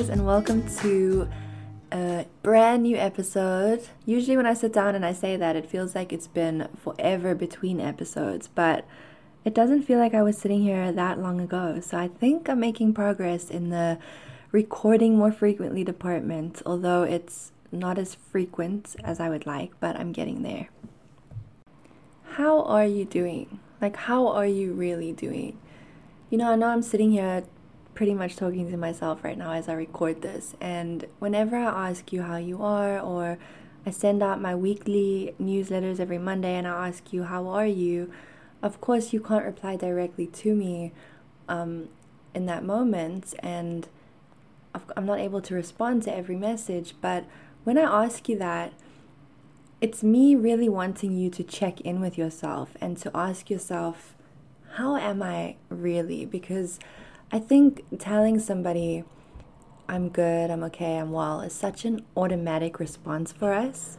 guys, and welcome to a brand new episode. Usually, when I sit down and I say that, it feels like it's been forever between episodes, but it doesn't feel like I was sitting here that long ago. So, I think I'm making progress in the recording more frequently department, although it's not as frequent as I would like, but I'm getting there. How are you doing? Like, how are you really doing? You know, I know I'm sitting here pretty much talking to myself right now as I record this. And whenever I ask you how you are, or I send out my weekly newsletters every Monday and I ask you, How are you? Of course, you can't reply directly to me um, in that moment. And I'm not able to respond to every message. But when I ask you that, it's me really wanting you to check in with yourself and to ask yourself, How am I really? Because I think telling somebody, I'm good, I'm okay, I'm well, is such an automatic response for us.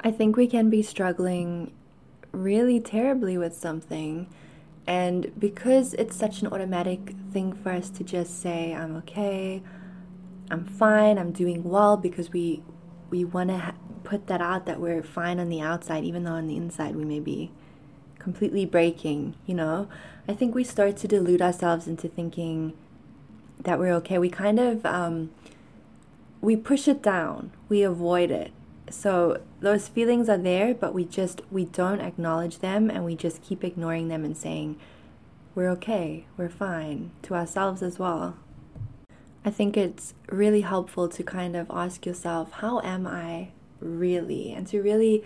I think we can be struggling really terribly with something. And because it's such an automatic thing for us to just say, I'm okay, I'm fine, I'm doing well, because we, we want to ha- put that out that we're fine on the outside, even though on the inside we may be completely breaking, you know, I think we start to delude ourselves into thinking that we're okay. We kind of um, we push it down. We avoid it. So those feelings are there, but we just we don't acknowledge them and we just keep ignoring them and saying we're okay, we're fine to ourselves as well. I think it's really helpful to kind of ask yourself, how am I really? And to really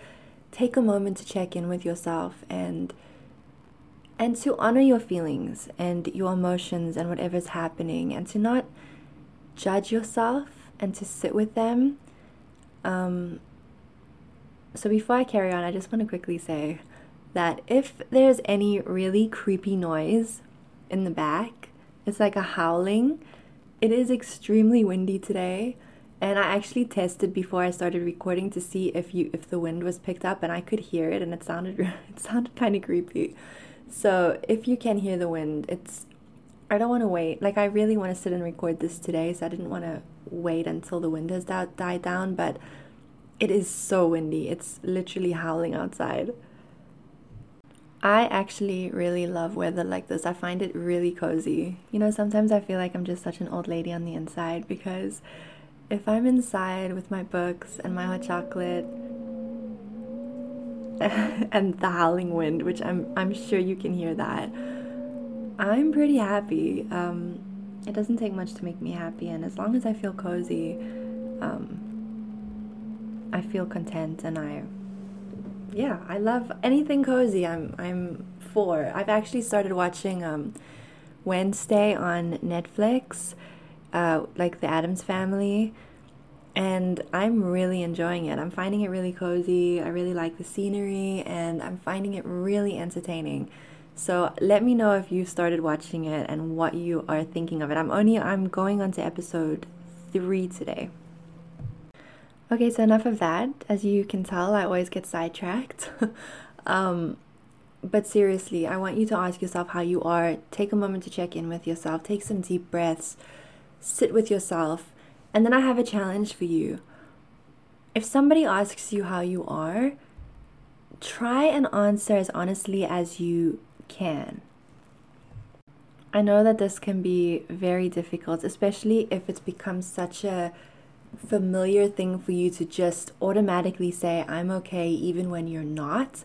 take a moment to check in with yourself and and to honor your feelings and your emotions and whatever's happening and to not judge yourself and to sit with them. Um, so before i carry on i just want to quickly say that if there's any really creepy noise in the back it's like a howling. It is extremely windy today and I actually tested before I started recording to see if you if the wind was picked up and I could hear it and it sounded it sounded kind of creepy. So, if you can hear the wind, it's I don't want to wait. Like I really want to sit and record this today, so I didn't want to wait until the wind has died down, but it is so windy. It's literally howling outside. I actually really love weather like this. I find it really cozy. You know, sometimes I feel like I'm just such an old lady on the inside because if I'm inside with my books and my hot chocolate and the howling wind, which I'm I'm sure you can hear that, I'm pretty happy. Um, it doesn't take much to make me happy, and as long as I feel cozy, um, I feel content, and I, yeah, I love anything cozy. I'm I'm for. I've actually started watching um, Wednesday on Netflix uh, like the Addams family. And I'm really enjoying it. I'm finding it really cozy. I really like the scenery and I'm finding it really entertaining. So let me know if you started watching it and what you are thinking of it. I'm only I'm going on to episode 3 today. Okay, so enough of that. As you can tell, I always get sidetracked. um, but seriously, I want you to ask yourself how you are. Take a moment to check in with yourself. Take some deep breaths sit with yourself. And then I have a challenge for you. If somebody asks you how you are, try and answer as honestly as you can. I know that this can be very difficult, especially if it's become such a familiar thing for you to just automatically say, I'm okay, even when you're not.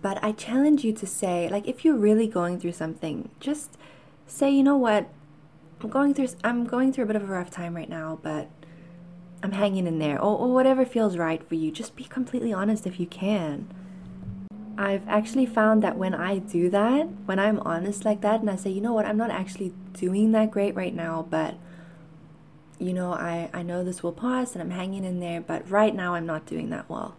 But I challenge you to say, like, if you're really going through something, just say, you know what, I'm going through I'm going through a bit of a rough time right now, but I'm hanging in there. Or, or whatever feels right for you. Just be completely honest if you can. I've actually found that when I do that, when I'm honest like that and I say, you know what, I'm not actually doing that great right now, but you know, I, I know this will pass and I'm hanging in there, but right now I'm not doing that well.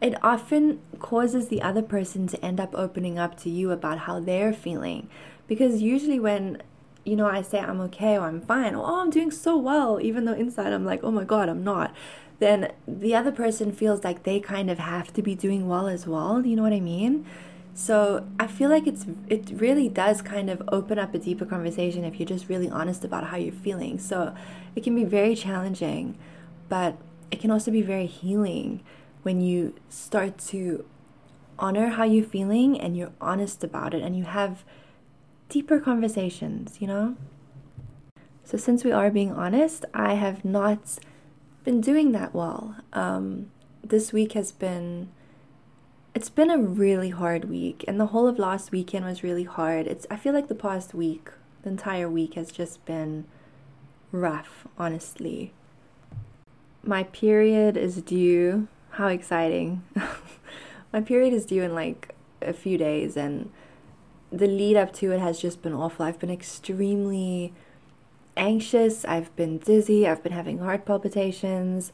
It often causes the other person to end up opening up to you about how they're feeling. Because usually when you know, I say I'm okay or I'm fine or oh, I'm doing so well, even though inside I'm like, oh my God, I'm not, then the other person feels like they kind of have to be doing well as well. You know what I mean? So I feel like it's it really does kind of open up a deeper conversation if you're just really honest about how you're feeling. So it can be very challenging, but it can also be very healing when you start to honor how you're feeling and you're honest about it and you have deeper conversations, you know? So, since we are being honest, I have not been doing that well. Um, this week has been. It's been a really hard week, and the whole of last weekend was really hard. It's I feel like the past week, the entire week has just been rough, honestly. My period is due. How exciting. My period is due in like a few days and the lead up to it has just been awful. I've been extremely anxious, I've been dizzy, I've been having heart palpitations,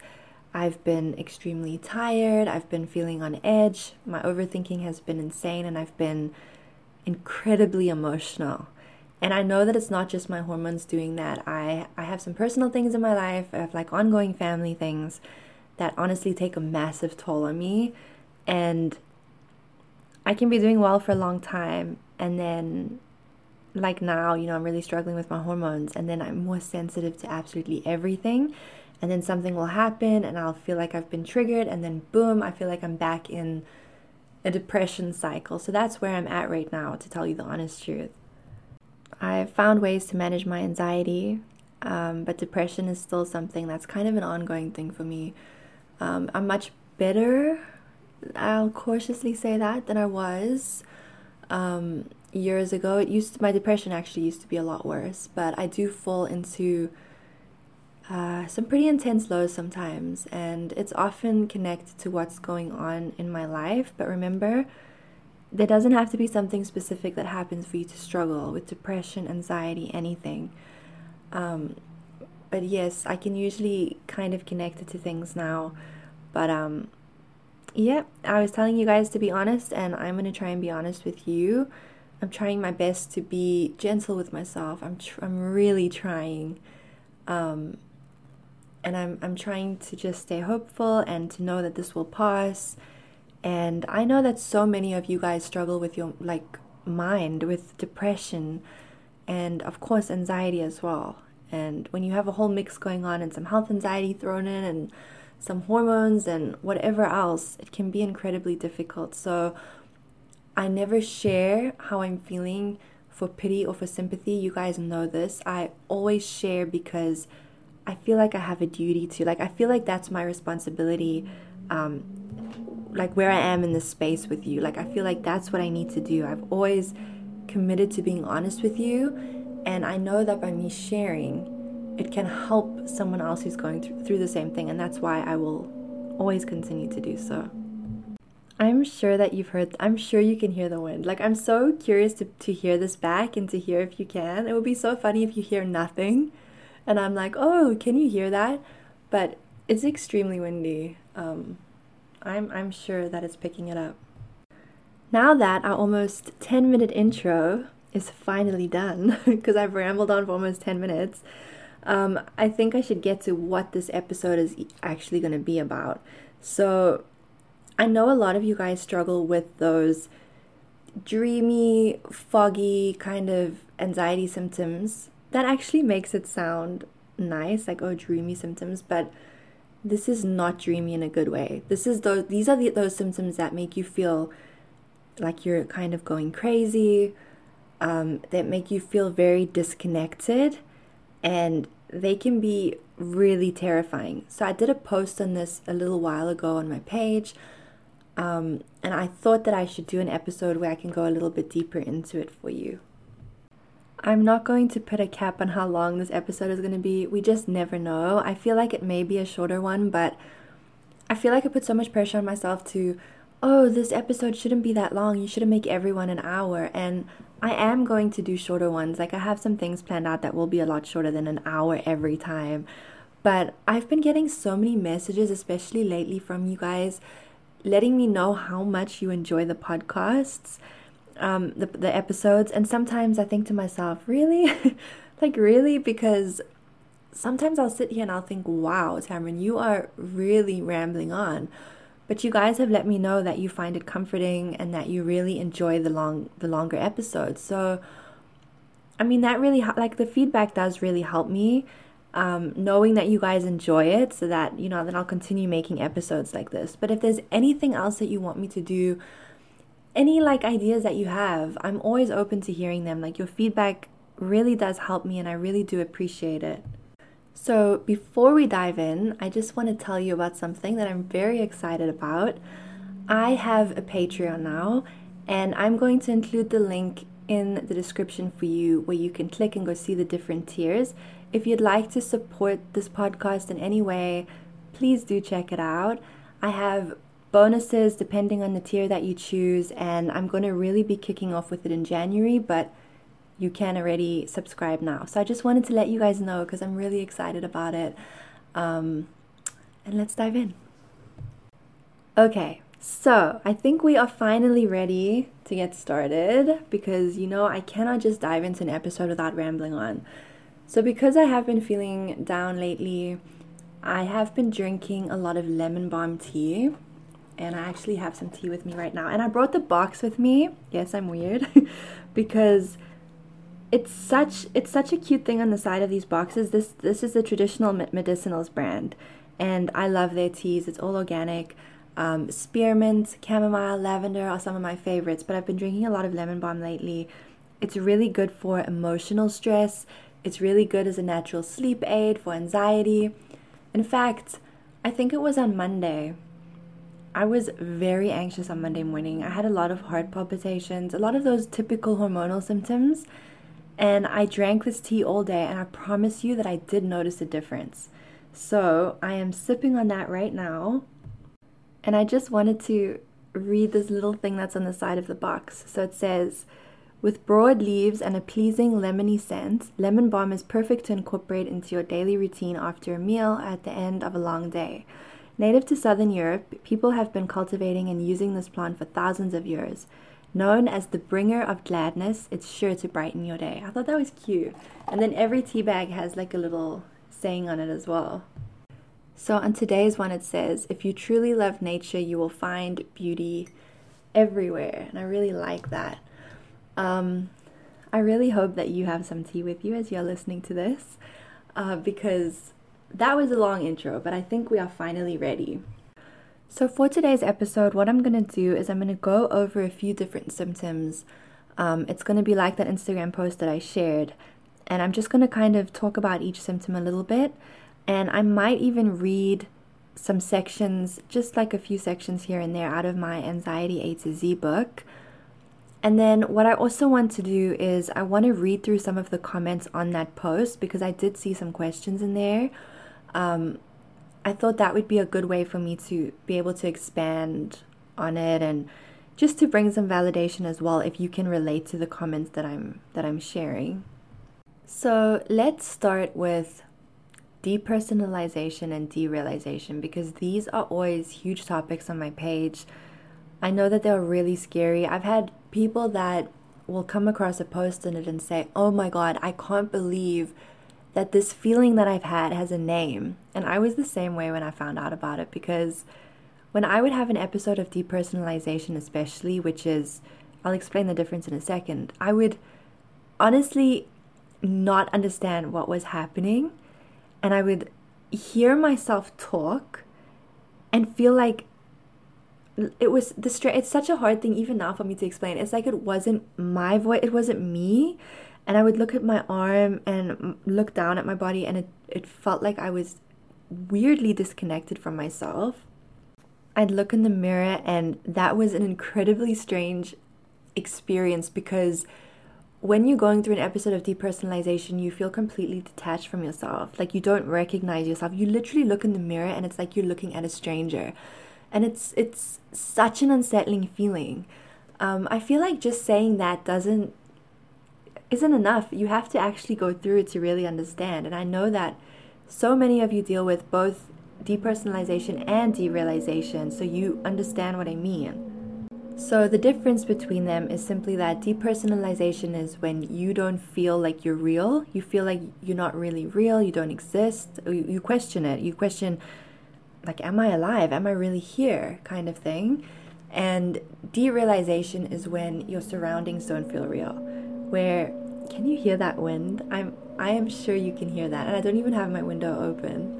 I've been extremely tired, I've been feeling on edge. My overthinking has been insane and I've been incredibly emotional. And I know that it's not just my hormones doing that. I I have some personal things in my life, I have like ongoing family things that honestly take a massive toll on me and I can be doing well for a long time and then like now, you know, I'm really struggling with my hormones and then I'm more sensitive to absolutely everything. And then something will happen and I'll feel like I've been triggered and then boom, I feel like I'm back in a depression cycle. So that's where I'm at right now, to tell you the honest truth. I've found ways to manage my anxiety, um, but depression is still something that's kind of an ongoing thing for me. Um, I'm much better, I'll cautiously say that, than I was um, years ago. It used to, my depression actually used to be a lot worse, but I do fall into uh, some pretty intense lows sometimes, and it's often connected to what's going on in my life. But remember, there doesn't have to be something specific that happens for you to struggle with depression, anxiety, anything. Um, but yes, I can usually kind of connect it to things now. But um, yeah, I was telling you guys to be honest, and I'm gonna try and be honest with you. I'm trying my best to be gentle with myself. I'm tr- I'm really trying, um, and I'm I'm trying to just stay hopeful and to know that this will pass. And I know that so many of you guys struggle with your like mind, with depression, and of course anxiety as well. And when you have a whole mix going on and some health anxiety thrown in and some hormones and whatever else, it can be incredibly difficult. So I never share how I'm feeling for pity or for sympathy. You guys know this. I always share because I feel like I have a duty to. Like, I feel like that's my responsibility. Um, like, where I am in this space with you. Like, I feel like that's what I need to do. I've always committed to being honest with you. And I know that by me sharing, it can help someone else who's going through, through the same thing. And that's why I will always continue to do so. I'm sure that you've heard, I'm sure you can hear the wind. Like, I'm so curious to, to hear this back and to hear if you can. It would be so funny if you hear nothing. And I'm like, oh, can you hear that? But it's extremely windy. Um, I'm, I'm sure that it's picking it up. Now that our almost 10 minute intro is finally done, because I've rambled on for almost 10 minutes, um, I think I should get to what this episode is actually going to be about. So, I know a lot of you guys struggle with those dreamy, foggy kind of anxiety symptoms. That actually makes it sound nice, like oh, dreamy symptoms, but this is not dreamy in a good way. This is those these are the, those symptoms that make you feel like you're kind of going crazy, um, that make you feel very disconnected, and they can be really terrifying. So I did a post on this a little while ago on my page um, and I thought that I should do an episode where I can go a little bit deeper into it for you. I'm not going to put a cap on how long this episode is going to be. We just never know. I feel like it may be a shorter one, but I feel like I put so much pressure on myself to, oh, this episode shouldn't be that long. You shouldn't make everyone an hour. And I am going to do shorter ones. Like, I have some things planned out that will be a lot shorter than an hour every time. But I've been getting so many messages, especially lately, from you guys letting me know how much you enjoy the podcasts, um, the, the episodes. And sometimes I think to myself, really? like, really? Because sometimes I'll sit here and I'll think, wow, Tamron, you are really rambling on. But you guys have let me know that you find it comforting and that you really enjoy the long the longer episodes. So I mean that really like the feedback does really help me um, knowing that you guys enjoy it so that you know then I'll continue making episodes like this. But if there's anything else that you want me to do, any like ideas that you have, I'm always open to hearing them. Like your feedback really does help me and I really do appreciate it. So, before we dive in, I just want to tell you about something that I'm very excited about. I have a Patreon now, and I'm going to include the link in the description for you where you can click and go see the different tiers. If you'd like to support this podcast in any way, please do check it out. I have bonuses depending on the tier that you choose, and I'm going to really be kicking off with it in January, but you can already subscribe now. So I just wanted to let you guys know because I'm really excited about it. Um, and let's dive in. Okay, so I think we are finally ready to get started because you know I cannot just dive into an episode without rambling on. So, because I have been feeling down lately, I have been drinking a lot of lemon balm tea. And I actually have some tea with me right now. And I brought the box with me. Yes, I'm weird. because it's such it's such a cute thing on the side of these boxes. This this is the traditional medicinals brand, and I love their teas. It's all organic. Um, spearmint, chamomile, lavender are some of my favorites, but I've been drinking a lot of lemon balm lately. It's really good for emotional stress. It's really good as a natural sleep aid for anxiety. In fact, I think it was on Monday. I was very anxious on Monday morning. I had a lot of heart palpitations, a lot of those typical hormonal symptoms and I drank this tea all day, and I promise you that I did notice a difference. So I am sipping on that right now. And I just wanted to read this little thing that's on the side of the box. So it says, with broad leaves and a pleasing lemony scent, lemon balm is perfect to incorporate into your daily routine after a meal at the end of a long day. Native to southern Europe, people have been cultivating and using this plant for thousands of years. Known as the bringer of gladness, it's sure to brighten your day. I thought that was cute. And then every tea bag has like a little saying on it as well. So on today's one, it says, If you truly love nature, you will find beauty everywhere. And I really like that. Um, I really hope that you have some tea with you as you're listening to this uh, because that was a long intro, but I think we are finally ready. So, for today's episode, what I'm going to do is I'm going to go over a few different symptoms. Um, it's going to be like that Instagram post that I shared. And I'm just going to kind of talk about each symptom a little bit. And I might even read some sections, just like a few sections here and there, out of my Anxiety A to Z book. And then, what I also want to do is I want to read through some of the comments on that post because I did see some questions in there. Um, I thought that would be a good way for me to be able to expand on it and just to bring some validation as well if you can relate to the comments that I'm that I'm sharing. So, let's start with depersonalization and derealization because these are always huge topics on my page. I know that they're really scary. I've had people that will come across a post in it and say, "Oh my god, I can't believe that this feeling that I've had has a name. And I was the same way when I found out about it because when I would have an episode of depersonalization, especially, which is, I'll explain the difference in a second, I would honestly not understand what was happening. And I would hear myself talk and feel like it was the stress. It's such a hard thing, even now, for me to explain. It's like it wasn't my voice, it wasn't me and I would look at my arm and look down at my body, and it, it felt like I was weirdly disconnected from myself. I'd look in the mirror, and that was an incredibly strange experience because when you're going through an episode of depersonalization, you feel completely detached from yourself. Like you don't recognize yourself. You literally look in the mirror and it's like you're looking at a stranger. And it's it's such an unsettling feeling. Um, I feel like just saying that doesn't isn't enough. You have to actually go through it to really understand. And I know that so many of you deal with both depersonalization and derealization, so you understand what I mean. So, the difference between them is simply that depersonalization is when you don't feel like you're real. You feel like you're not really real, you don't exist, you question it. You question like, am I alive? Am I really here? kind of thing. And derealization is when your surroundings don't feel real. Where can you hear that wind? I'm I am sure you can hear that. And I don't even have my window open.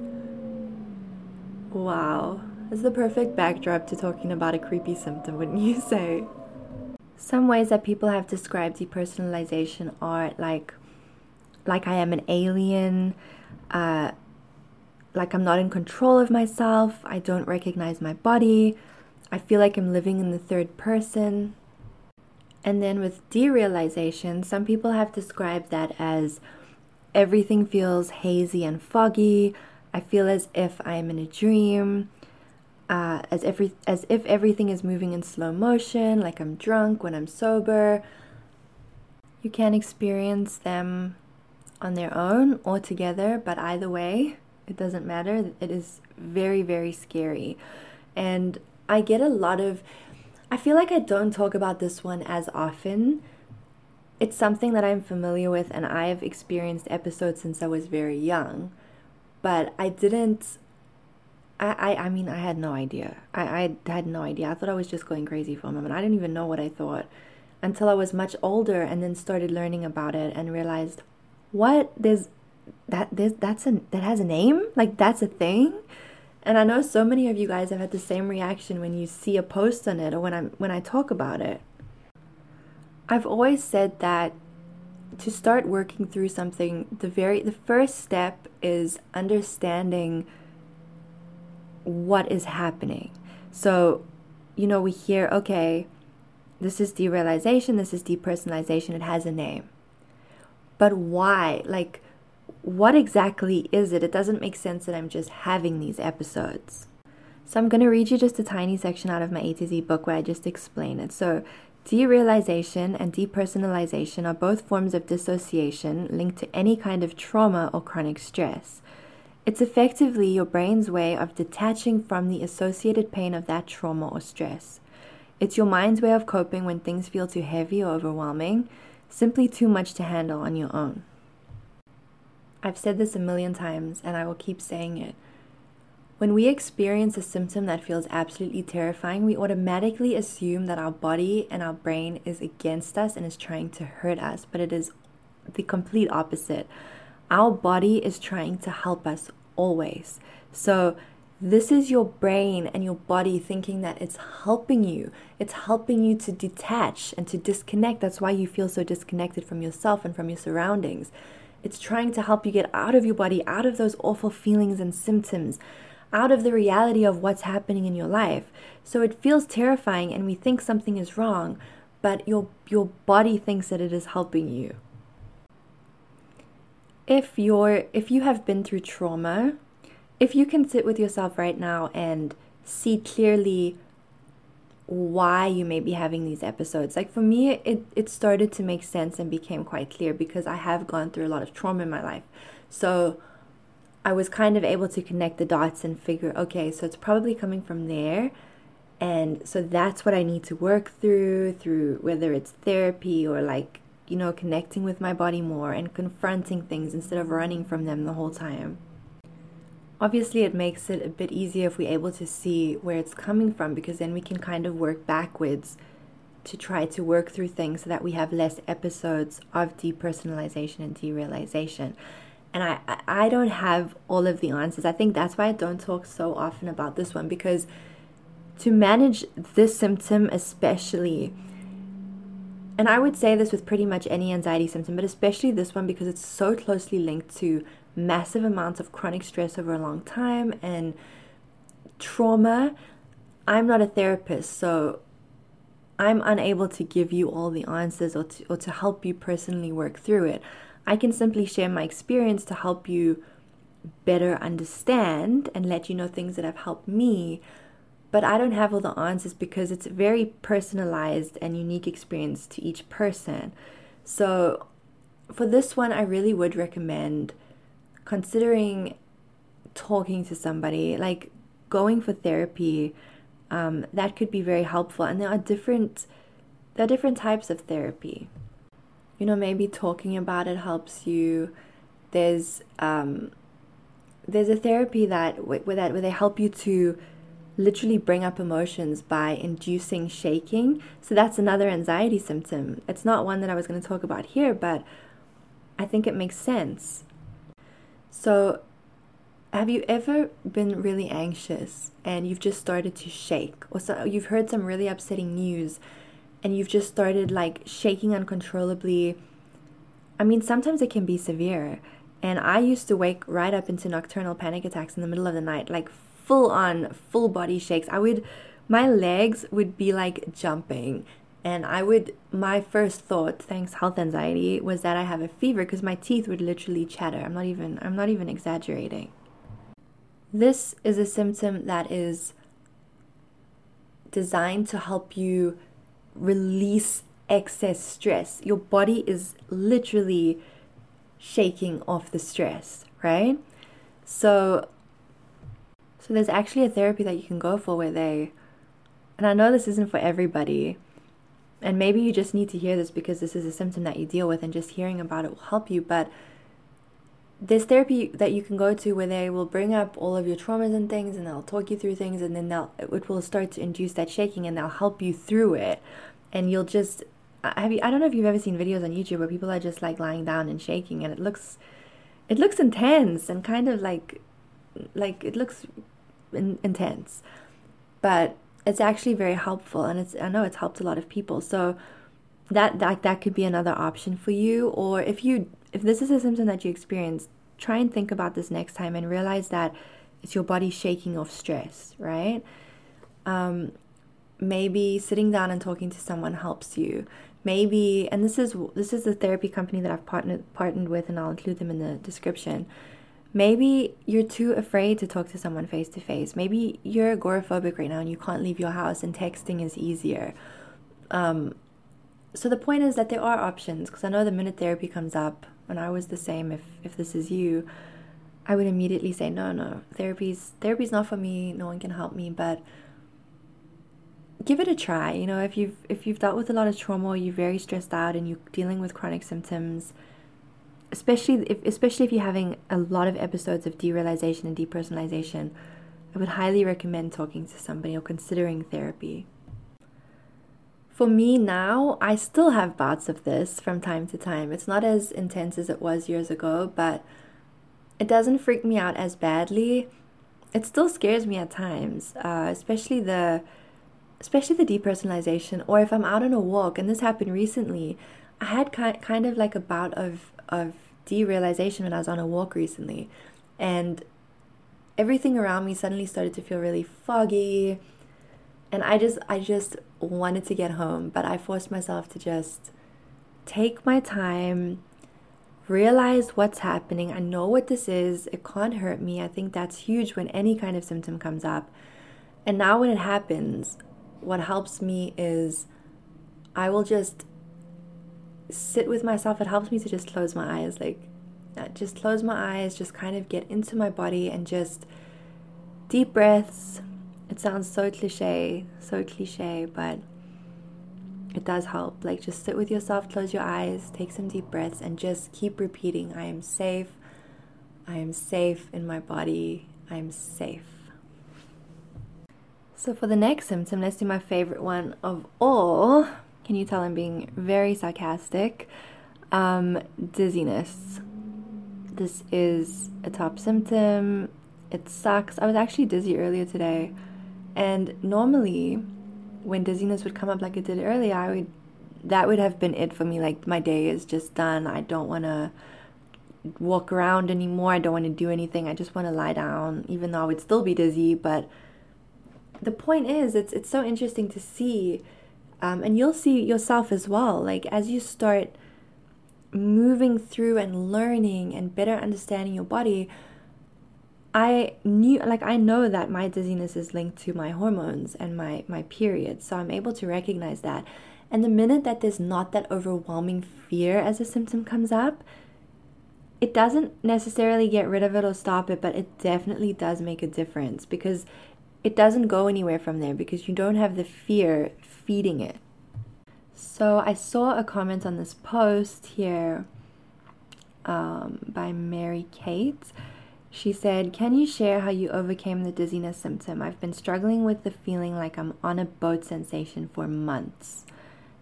Wow. It's the perfect backdrop to talking about a creepy symptom, wouldn't you say? Some ways that people have described depersonalization are like like I am an alien, uh, like I'm not in control of myself, I don't recognize my body, I feel like I'm living in the third person. And then with derealization, some people have described that as everything feels hazy and foggy. I feel as if I'm in a dream, uh, as every as if everything is moving in slow motion, like I'm drunk when I'm sober. You can experience them on their own or together, but either way, it doesn't matter. It is very very scary, and I get a lot of I feel like I don't talk about this one as often. It's something that I'm familiar with, and I've experienced episodes since I was very young. But I didn't. I, I, I mean, I had no idea. I, I had no idea. I thought I was just going crazy for a moment. I didn't even know what I thought until I was much older and then started learning about it and realized, what? There's that there's that's a that has a name? Like that's a thing? And I know so many of you guys have had the same reaction when you see a post on it or when I when I talk about it. I've always said that to start working through something, the very the first step is understanding what is happening. So, you know, we hear, okay, this is derealization, this is depersonalization, it has a name. But why? Like what exactly is it? It doesn't make sense that I'm just having these episodes. So I'm going to read you just a tiny section out of my A to Z book where I just explain it. So, derealization and depersonalization are both forms of dissociation linked to any kind of trauma or chronic stress. It's effectively your brain's way of detaching from the associated pain of that trauma or stress. It's your mind's way of coping when things feel too heavy or overwhelming, simply too much to handle on your own. I've said this a million times and I will keep saying it. When we experience a symptom that feels absolutely terrifying, we automatically assume that our body and our brain is against us and is trying to hurt us, but it is the complete opposite. Our body is trying to help us always. So, this is your brain and your body thinking that it's helping you. It's helping you to detach and to disconnect. That's why you feel so disconnected from yourself and from your surroundings. It's trying to help you get out of your body, out of those awful feelings and symptoms, out of the reality of what's happening in your life. So it feels terrifying and we think something is wrong, but your your body thinks that it is helping you. If you're if you have been through trauma, if you can sit with yourself right now and see clearly why you may be having these episodes. Like for me, it, it started to make sense and became quite clear because I have gone through a lot of trauma in my life. So I was kind of able to connect the dots and figure, okay, so it's probably coming from there. And so that's what I need to work through, through whether it's therapy or like, you know, connecting with my body more and confronting things instead of running from them the whole time. Obviously, it makes it a bit easier if we're able to see where it's coming from because then we can kind of work backwards to try to work through things so that we have less episodes of depersonalization and derealization. And I, I don't have all of the answers. I think that's why I don't talk so often about this one because to manage this symptom, especially, and I would say this with pretty much any anxiety symptom, but especially this one because it's so closely linked to massive amounts of chronic stress over a long time and trauma. I'm not a therapist, so I'm unable to give you all the answers or to, or to help you personally work through it. I can simply share my experience to help you better understand and let you know things that have helped me. But I don't have all the answers because it's a very personalized and unique experience to each person. So, for this one, I really would recommend considering talking to somebody, like going for therapy, um, that could be very helpful. And there are different there are different types of therapy. You know, maybe talking about it helps you. There's um, there's a therapy that where that where they help you to literally bring up emotions by inducing shaking. So that's another anxiety symptom. It's not one that I was going to talk about here, but I think it makes sense. So have you ever been really anxious and you've just started to shake? Or so you've heard some really upsetting news and you've just started like shaking uncontrollably. I mean sometimes it can be severe. And i used to wake right up into nocturnal panic attacks in the middle of the night like full on full body shakes. I would my legs would be like jumping and i would my first thought thanks health anxiety was that i have a fever because my teeth would literally chatter i'm not even i'm not even exaggerating this is a symptom that is designed to help you release excess stress. Your body is literally shaking off the stress, right? So so there's actually a therapy that you can go for where they and I know this isn't for everybody. And maybe you just need to hear this because this is a symptom that you deal with and just hearing about it will help you, but there's therapy that you can go to where they will bring up all of your traumas and things and they'll talk you through things and then they'll it will start to induce that shaking and they'll help you through it. And you'll just have you I don't know if you've ever seen videos on YouTube where people are just like lying down and shaking and it looks it looks intense and kind of like like it looks in, intense. But it's actually very helpful and it's I know it's helped a lot of people so that that that could be another option for you or if you if this is a symptom that you experience, try and think about this next time and realize that it's your body shaking off stress, right? Um, maybe sitting down and talking to someone helps you. Maybe, and this is this is the therapy company that I've partnered partnered with, and I'll include them in the description. Maybe you're too afraid to talk to someone face to face. Maybe you're agoraphobic right now and you can't leave your house, and texting is easier. Um, so the point is that there are options because I know the minute therapy comes up, and I was the same. If if this is you, I would immediately say no, no. Therapy's therapy's not for me. No one can help me, but give it a try. You know, if you've if you've dealt with a lot of trauma, you're very stressed out, and you're dealing with chronic symptoms, especially if especially if you're having a lot of episodes of derealization and depersonalization, I would highly recommend talking to somebody or considering therapy. For me now, I still have bouts of this from time to time. It's not as intense as it was years ago, but it doesn't freak me out as badly. It still scares me at times, uh, especially the especially the depersonalization or if I'm out on a walk and this happened recently. I had kind of like a bout of of derealization when I was on a walk recently and everything around me suddenly started to feel really foggy and I just I just wanted to get home, but I forced myself to just take my time, realize what's happening. I know what this is. It can't hurt me. I think that's huge when any kind of symptom comes up. And now when it happens, what helps me is I will just sit with myself. It helps me to just close my eyes, like uh, just close my eyes, just kind of get into my body and just deep breaths it sounds so cliche, so cliche, but it does help. Like, just sit with yourself, close your eyes, take some deep breaths, and just keep repeating I am safe. I am safe in my body. I am safe. So, for the next symptom, let's do my favorite one of all. Can you tell I'm being very sarcastic? Um, dizziness. This is a top symptom. It sucks. I was actually dizzy earlier today. And normally, when dizziness would come up like it did earlier, I would that would have been it for me. Like my day is just done. I don't want to walk around anymore. I don't want to do anything. I just want to lie down, even though I would still be dizzy. But the point is, it's it's so interesting to see, um, and you'll see yourself as well. Like as you start moving through and learning and better understanding your body I knew like I know that my dizziness is linked to my hormones and my my period. So I'm able to recognize that. And the minute that there's not that overwhelming fear as a symptom comes up, it doesn't necessarily get rid of it or stop it, but it definitely does make a difference because it doesn't go anywhere from there because you don't have the fear feeding it. So I saw a comment on this post here um, by Mary Kate She said, Can you share how you overcame the dizziness symptom? I've been struggling with the feeling like I'm on a boat sensation for months.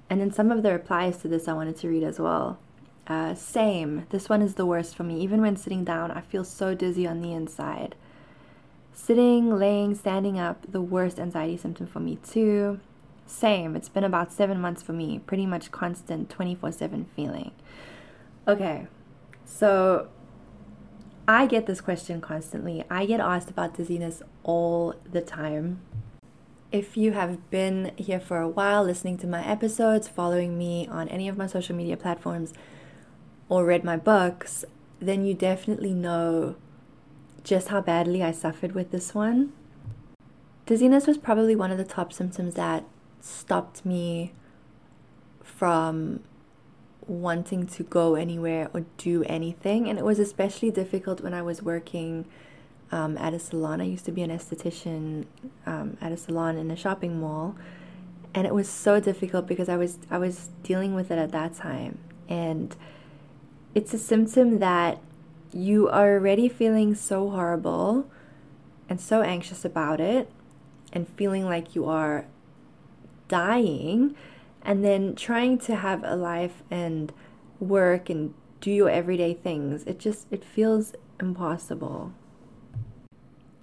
And then some of the replies to this I wanted to read as well. Uh, same. This one is the worst for me. Even when sitting down, I feel so dizzy on the inside. Sitting, laying, standing up, the worst anxiety symptom for me, too. Same. It's been about seven months for me. Pretty much constant 24 7 feeling. Okay, so I get this question constantly. I get asked about dizziness all the time. If you have been here for a while, listening to my episodes, following me on any of my social media platforms, or read my books, then you definitely know just how badly I suffered with this one. Dizziness was probably one of the top symptoms that stopped me from wanting to go anywhere or do anything. And it was especially difficult when I was working um, at a salon. I used to be an esthetician um, at a salon in a shopping mall. And it was so difficult because I was I was dealing with it at that time. And it's a symptom that you are already feeling so horrible and so anxious about it and feeling like you are dying and then trying to have a life and work and do your everyday things it just it feels impossible.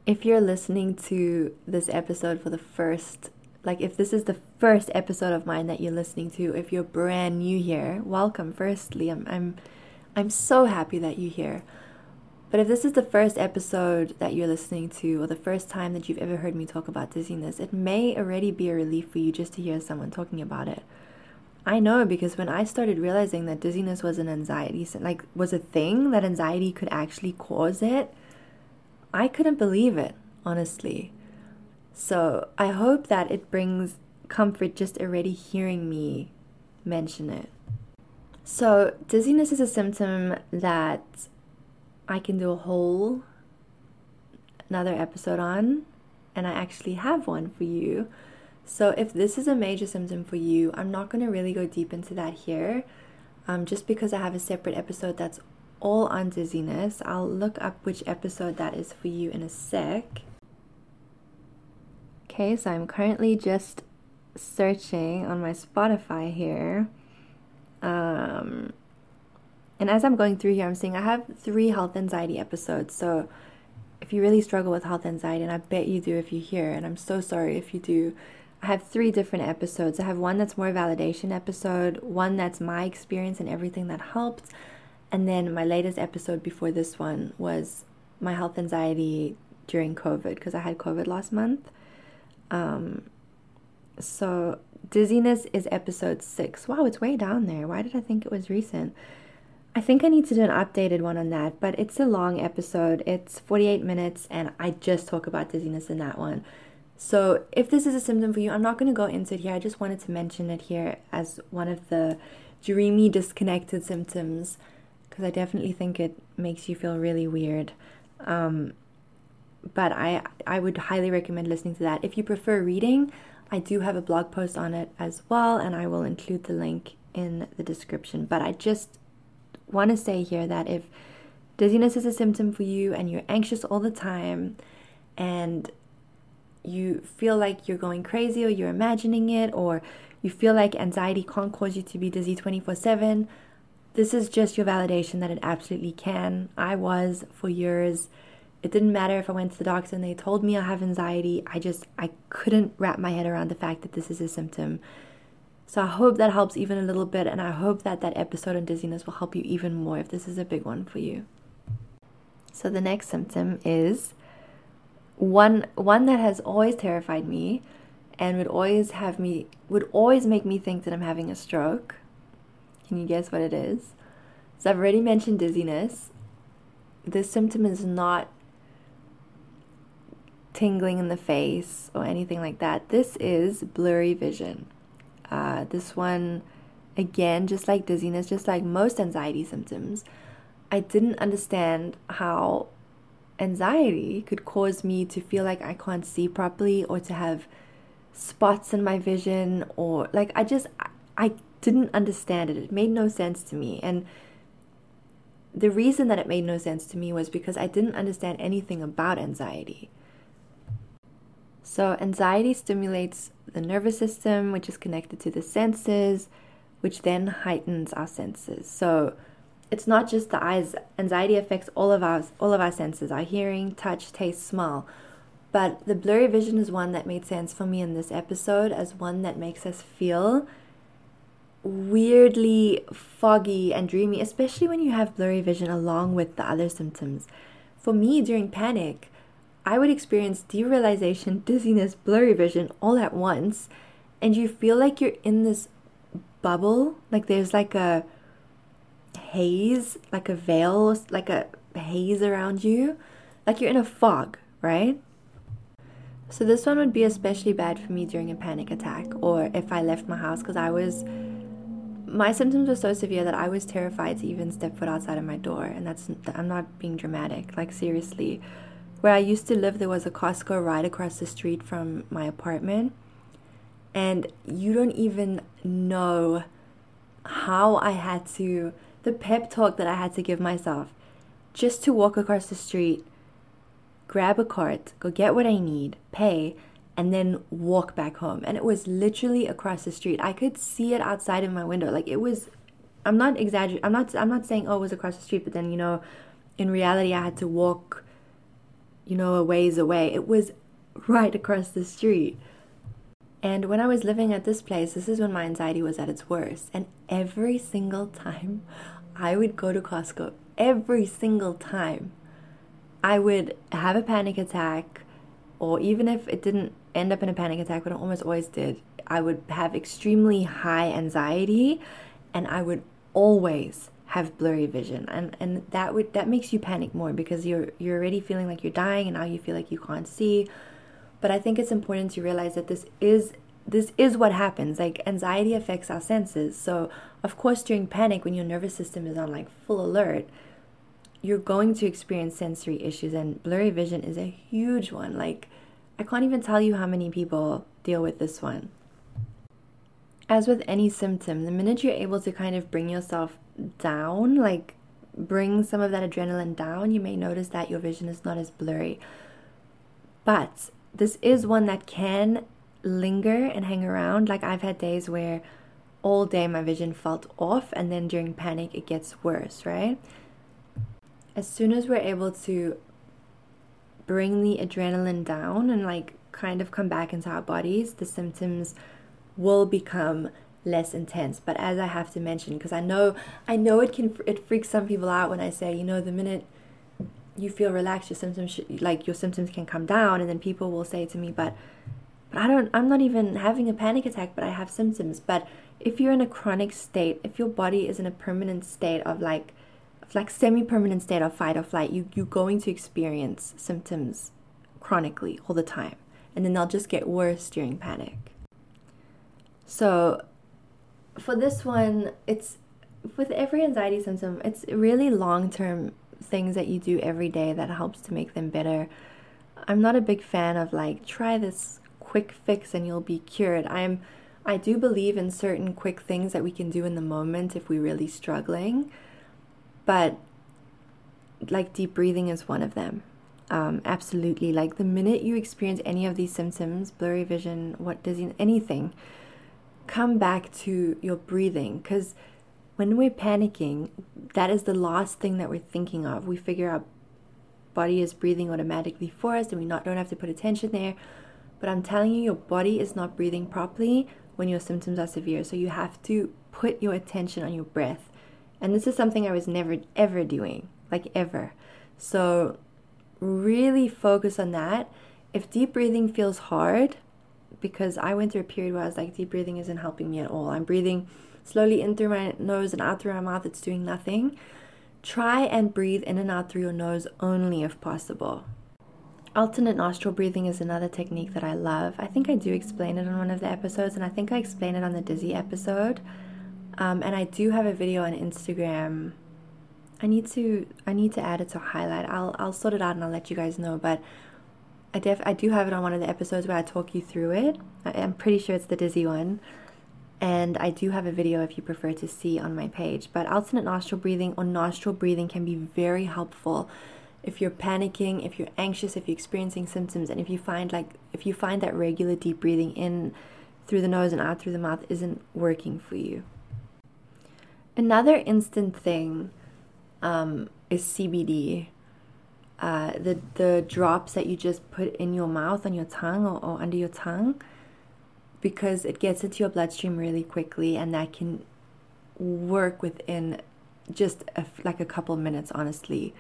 If you're listening to this episode for the first like if this is the first episode of mine that you're listening to if you're brand new here welcome firstly i'm i'm i'm so happy that you're here but if this is the first episode that you're listening to, or the first time that you've ever heard me talk about dizziness, it may already be a relief for you just to hear someone talking about it. I know because when I started realizing that dizziness was an anxiety, like was a thing that anxiety could actually cause it, I couldn't believe it, honestly. So I hope that it brings comfort just already hearing me mention it. So, dizziness is a symptom that I can do a whole another episode on, and I actually have one for you. So, if this is a major symptom for you, I'm not going to really go deep into that here, um, just because I have a separate episode that's all on dizziness. I'll look up which episode that is for you in a sec. Okay, so I'm currently just searching on my Spotify here. Um, and as I'm going through here, I'm seeing I have three health anxiety episodes. So if you really struggle with health anxiety, and I bet you do if you hear, and I'm so sorry if you do, I have three different episodes. I have one that's more validation episode, one that's my experience and everything that helped, and then my latest episode before this one was my health anxiety during COVID because I had COVID last month. Um, so dizziness is episode six. Wow, it's way down there. Why did I think it was recent? I think I need to do an updated one on that, but it's a long episode. It's 48 minutes, and I just talk about dizziness in that one. So, if this is a symptom for you, I'm not going to go into it here. I just wanted to mention it here as one of the dreamy, disconnected symptoms because I definitely think it makes you feel really weird. Um, but I I would highly recommend listening to that. If you prefer reading, I do have a blog post on it as well, and I will include the link in the description. But I just want to say here that if dizziness is a symptom for you and you're anxious all the time and you feel like you're going crazy or you're imagining it or you feel like anxiety can't cause you to be dizzy 24 7, this is just your validation that it absolutely can. I was for years. It didn't matter if I went to the doctor and they told me I have anxiety. I just I couldn't wrap my head around the fact that this is a symptom. So I hope that helps even a little bit, and I hope that that episode on dizziness will help you even more if this is a big one for you. So the next symptom is one one that has always terrified me and would always have me would always make me think that I'm having a stroke. Can you guess what it is? So I've already mentioned dizziness. This symptom is not tingling in the face or anything like that. This is blurry vision. Uh, this one, again, just like dizziness, just like most anxiety symptoms, I didn't understand how anxiety could cause me to feel like I can't see properly or to have spots in my vision or like I just I, I didn't understand it. It made no sense to me. And the reason that it made no sense to me was because I didn't understand anything about anxiety. So, anxiety stimulates the nervous system, which is connected to the senses, which then heightens our senses. So, it's not just the eyes. Anxiety affects all of our all of our senses: our hearing, touch, taste, smell. But the blurry vision is one that made sense for me in this episode as one that makes us feel weirdly foggy and dreamy, especially when you have blurry vision along with the other symptoms. For me, during panic, I would experience derealization, dizziness, blurry vision all at once, and you feel like you're in this bubble, like there's like a haze, like a veil, like a haze around you, like you're in a fog, right? So, this one would be especially bad for me during a panic attack or if I left my house because I was my symptoms were so severe that I was terrified to even step foot outside of my door. And that's, I'm not being dramatic, like, seriously. Where I used to live, there was a Costco right across the street from my apartment. And you don't even know how I had to, the pep talk that I had to give myself just to walk across the street, grab a cart, go get what I need, pay, and then walk back home. And it was literally across the street. I could see it outside of my window. Like it was I'm not exaggerating. I'm not I'm not saying oh it was across the street, but then you know, in reality I had to walk you know a ways away. It was right across the street. And when I was living at this place, this is when my anxiety was at its worst. And every single time I would go to Costco, every single time I would have a panic attack, or even if it didn't end up in a panic attack, but it almost always did. I would have extremely high anxiety and I would always have blurry vision and and that would that makes you panic more because you're you're already feeling like you're dying and now you feel like you can't see. But i think it's important to realize that this is this is what happens. Like anxiety affects our senses. So of course during panic when your nervous system is on like full alert you're going to experience sensory issues and blurry vision is a huge one. Like I can't even tell you how many people deal with this one. As with any symptom, the minute you're able to kind of bring yourself down, like bring some of that adrenaline down, you may notice that your vision is not as blurry. But this is one that can linger and hang around. Like I've had days where all day my vision felt off, and then during panic, it gets worse, right? As soon as we're able to bring the adrenaline down and like kind of come back into our bodies, the symptoms will become less intense. But as I have to mention, because I know I know it can it freaks some people out when I say, you know, the minute you feel relaxed, your symptoms like your symptoms can come down, and then people will say to me, but but I don't I'm not even having a panic attack, but I have symptoms. But if you're in a chronic state, if your body is in a permanent state of like like semi-permanent state of fight or flight, you you're going to experience symptoms chronically all the time, and then they'll just get worse during panic. So, for this one, it's with every anxiety symptom, it's really long-term things that you do every day that helps to make them better. I'm not a big fan of like try this quick fix and you'll be cured. I'm I do believe in certain quick things that we can do in the moment if we're really struggling but like deep breathing is one of them. Um, absolutely. Like the minute you experience any of these symptoms, blurry vision, what dizziness, anything, come back to your breathing because when we're panicking, that is the last thing that we're thinking of. We figure our body is breathing automatically for us and we not don't have to put attention there. But I'm telling you, your body is not breathing properly when your symptoms are severe. So you have to put your attention on your breath. And this is something I was never ever doing, like ever. So really focus on that. If deep breathing feels hard, because I went through a period where I was like, deep breathing isn't helping me at all. I'm breathing slowly in through my nose and out through my mouth, it's doing nothing. Try and breathe in and out through your nose only if possible. Alternate nostril breathing is another technique that I love. I think I do explain it on one of the episodes, and I think I explain it on the Dizzy episode. Um, and I do have a video on Instagram. I need to I need to add it to highlight. I'll I'll sort it out and I'll let you guys know. But I def I do have it on one of the episodes where I talk you through it. I, am pretty sure it's the dizzy one. And I do have a video if you prefer to see on my page. But alternate nostril breathing or nostril breathing can be very helpful if you're panicking, if you're anxious, if you're experiencing symptoms, and if you find like if you find that regular deep breathing in through the nose and out through the mouth isn't working for you. Another instant thing um, is CBD. Uh, the the drops that you just put in your mouth on your tongue or, or under your tongue because it gets into your bloodstream really quickly and that can work within just a, like a couple minutes honestly.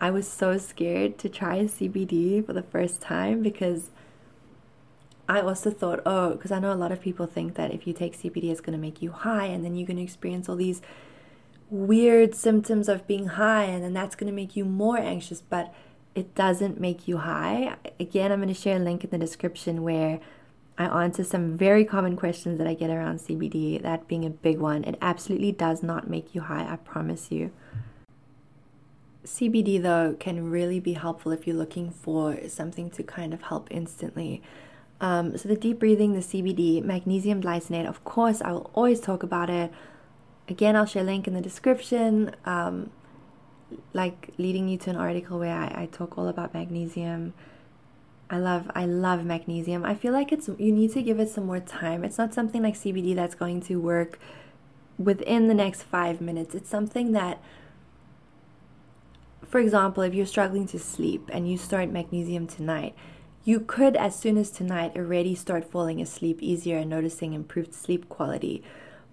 I was so scared to try cbd for the first time because i also thought oh because i know a lot of people think that if you take cbd it's going to make you high and then you're going to experience all these weird symptoms of being high and then that's going to make you more anxious but it doesn't make you high again i'm going to share a link in the description where I answer some very common questions that I get around CBD, that being a big one. It absolutely does not make you high, I promise you. CBD, though, can really be helpful if you're looking for something to kind of help instantly. Um, so, the deep breathing, the CBD, magnesium glycinate, of course, I will always talk about it. Again, I'll share a link in the description, um, like leading you to an article where I, I talk all about magnesium. I love I love magnesium. I feel like it's you need to give it some more time. It's not something like CBD that's going to work within the next 5 minutes. It's something that for example, if you're struggling to sleep and you start magnesium tonight, you could as soon as tonight already start falling asleep easier and noticing improved sleep quality.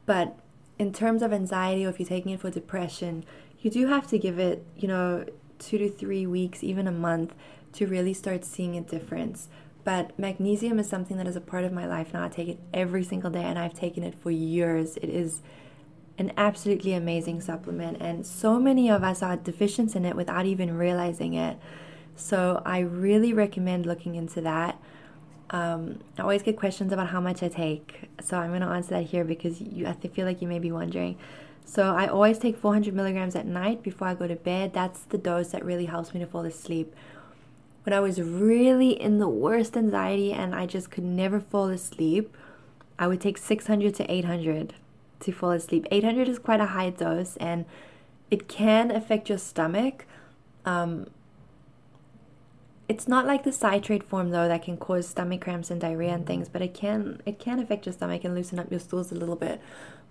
But in terms of anxiety or if you're taking it for depression, you do have to give it, you know, 2 to 3 weeks, even a month to really start seeing a difference. But magnesium is something that is a part of my life now. I take it every single day and I've taken it for years. It is an absolutely amazing supplement, and so many of us are deficient in it without even realizing it. So I really recommend looking into that. Um, I always get questions about how much I take, so I'm going to answer that here because you, I feel like you may be wondering. So I always take 400 milligrams at night before I go to bed. That's the dose that really helps me to fall asleep when I was really in the worst anxiety and I just could never fall asleep, I would take 600 to 800 to fall asleep. 800 is quite a high dose and it can affect your stomach. Um, it's not like the citrate form though that can cause stomach cramps and diarrhea and things, but it can it can affect your stomach and loosen up your stools a little bit.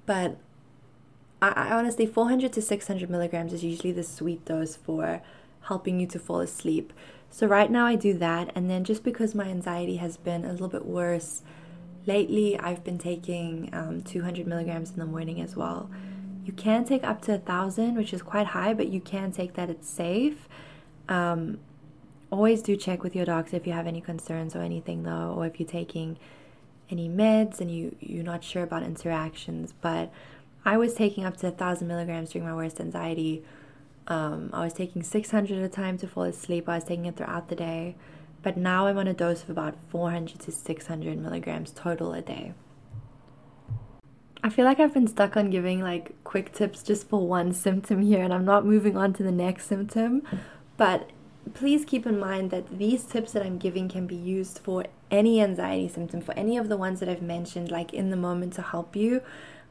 But I, I honestly 400 to 600 milligrams is usually the sweet dose for helping you to fall asleep. So right now I do that, and then just because my anxiety has been a little bit worse lately, I've been taking um, 200 milligrams in the morning as well. You can take up to a thousand, which is quite high, but you can take that. It's safe. Um, always do check with your doctor if you have any concerns or anything, though, or if you're taking any meds and you you're not sure about interactions. But I was taking up to a thousand milligrams during my worst anxiety um, I was taking 600 at a time to fall asleep. I was taking it throughout the day. But now I'm on a dose of about 400 to 600 milligrams total a day. I feel like I've been stuck on giving like quick tips just for one symptom here, and I'm not moving on to the next symptom. But please keep in mind that these tips that I'm giving can be used for any anxiety symptom, for any of the ones that I've mentioned, like in the moment to help you.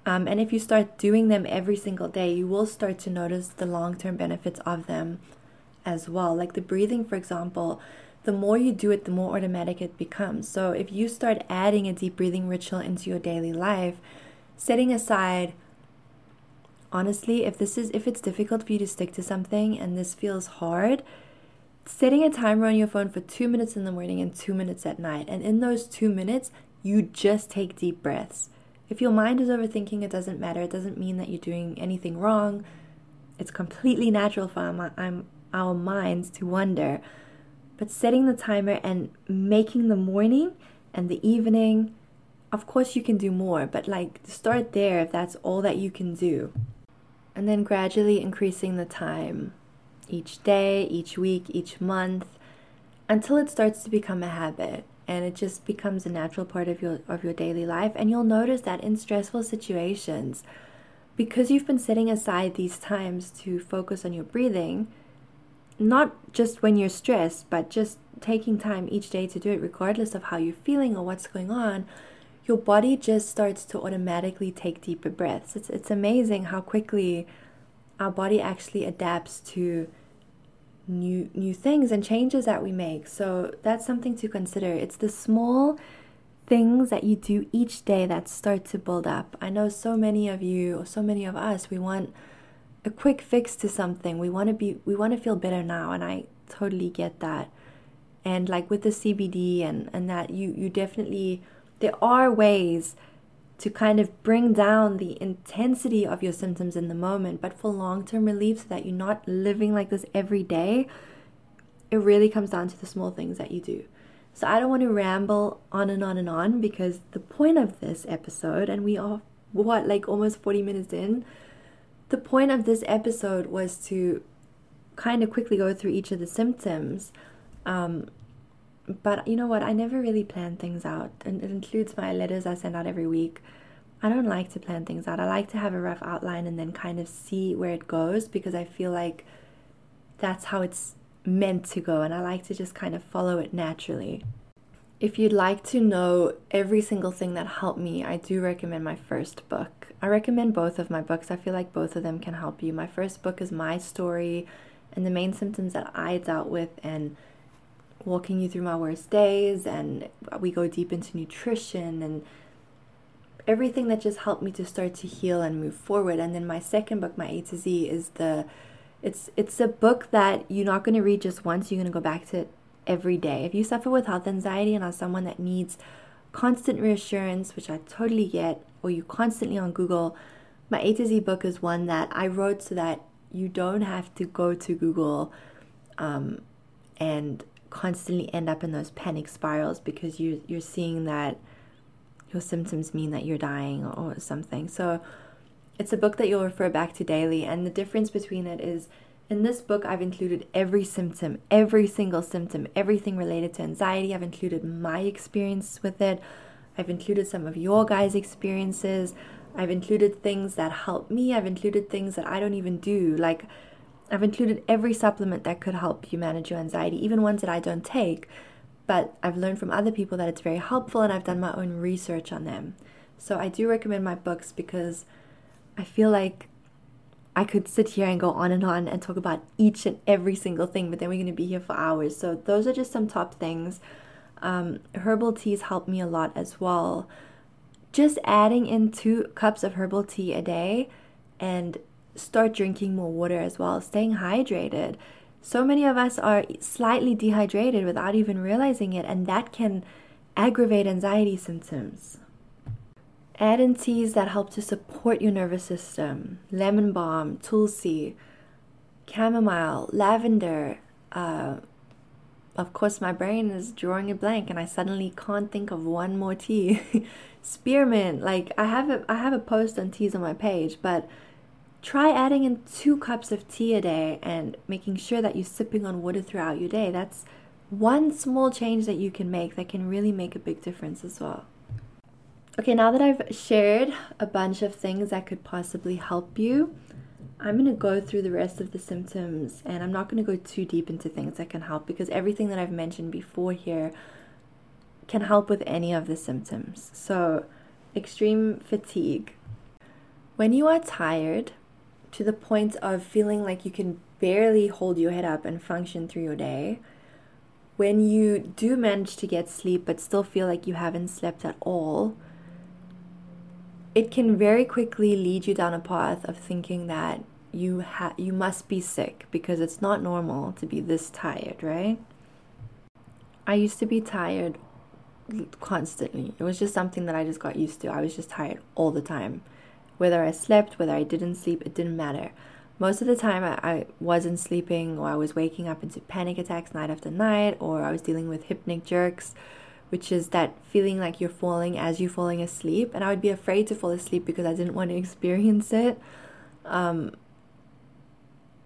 Um, and if you start doing them every single day, you will start to notice the long term benefits of them as well. Like the breathing, for example, the more you do it, the more automatic it becomes. So if you start adding a deep breathing ritual into your daily life, setting aside honestly if this is if it's difficult for you to stick to something and this feels hard setting a timer on your phone for two minutes in the morning and two minutes at night and in those two minutes you just take deep breaths if your mind is overthinking, it doesn't matter. It doesn't mean that you're doing anything wrong. It's completely natural for our, our minds to wonder. But setting the timer and making the morning and the evening, of course, you can do more, but like start there if that's all that you can do. And then gradually increasing the time each day, each week, each month until it starts to become a habit and it just becomes a natural part of your of your daily life and you'll notice that in stressful situations because you've been setting aside these times to focus on your breathing not just when you're stressed but just taking time each day to do it regardless of how you're feeling or what's going on your body just starts to automatically take deeper breaths. It's it's amazing how quickly our body actually adapts to new new things and changes that we make. So that's something to consider. It's the small things that you do each day that start to build up. I know so many of you, or so many of us, we want a quick fix to something. We want to be we want to feel better now and I totally get that. And like with the CBD and and that you you definitely there are ways to kind of bring down the intensity of your symptoms in the moment, but for long term relief so that you're not living like this every day, it really comes down to the small things that you do. So I don't want to ramble on and on and on because the point of this episode, and we are what, like almost 40 minutes in, the point of this episode was to kind of quickly go through each of the symptoms um, but you know what? I never really plan things out, and it includes my letters I send out every week. I don't like to plan things out. I like to have a rough outline and then kind of see where it goes because I feel like that's how it's meant to go, and I like to just kind of follow it naturally. If you'd like to know every single thing that helped me, I do recommend my first book. I recommend both of my books. I feel like both of them can help you. My first book is my story and the main symptoms that I dealt with and walking you through my worst days and we go deep into nutrition and everything that just helped me to start to heal and move forward. And then my second book my a to z is the it's it's a book that you're not going to read just once you're going to go back to it every day. If you suffer with health anxiety and are someone that needs constant reassurance which i totally get or you constantly on google my a to z book is one that i wrote so that you don't have to go to google um, and constantly end up in those panic spirals because you you're seeing that your symptoms mean that you're dying or something. So it's a book that you'll refer back to daily and the difference between it is in this book I've included every symptom, every single symptom, everything related to anxiety. I've included my experience with it. I've included some of your guys' experiences. I've included things that help me. I've included things that I don't even do. Like I've included every supplement that could help you manage your anxiety, even ones that I don't take, but I've learned from other people that it's very helpful and I've done my own research on them. So I do recommend my books because I feel like I could sit here and go on and on and talk about each and every single thing, but then we're going to be here for hours. So those are just some top things. Um, herbal teas help me a lot as well. Just adding in two cups of herbal tea a day and start drinking more water as well, staying hydrated. So many of us are slightly dehydrated without even realizing it, and that can aggravate anxiety symptoms. Add in teas that help to support your nervous system lemon balm, tulsi, chamomile, lavender. Uh, of course, my brain is drawing a blank, and I suddenly can't think of one more tea. Spearmint, like I have a I have a post on teas on my page, but try adding in two cups of tea a day and making sure that you're sipping on water throughout your day. That's one small change that you can make that can really make a big difference as well. Okay, now that I've shared a bunch of things that could possibly help you, I'm going to go through the rest of the symptoms and I'm not going to go too deep into things that can help because everything that I've mentioned before here can help with any of the symptoms. So, extreme fatigue. When you are tired, to the point of feeling like you can barely hold your head up and function through your day, when you do manage to get sleep but still feel like you haven't slept at all, it can very quickly lead you down a path of thinking that you ha- you must be sick because it's not normal to be this tired, right? I used to be tired constantly. It was just something that I just got used to. I was just tired all the time. Whether I slept, whether I didn't sleep, it didn't matter. Most of the time, I, I wasn't sleeping, or I was waking up into panic attacks night after night, or I was dealing with hypnic jerks, which is that feeling like you're falling as you're falling asleep. And I would be afraid to fall asleep because I didn't want to experience it. Um,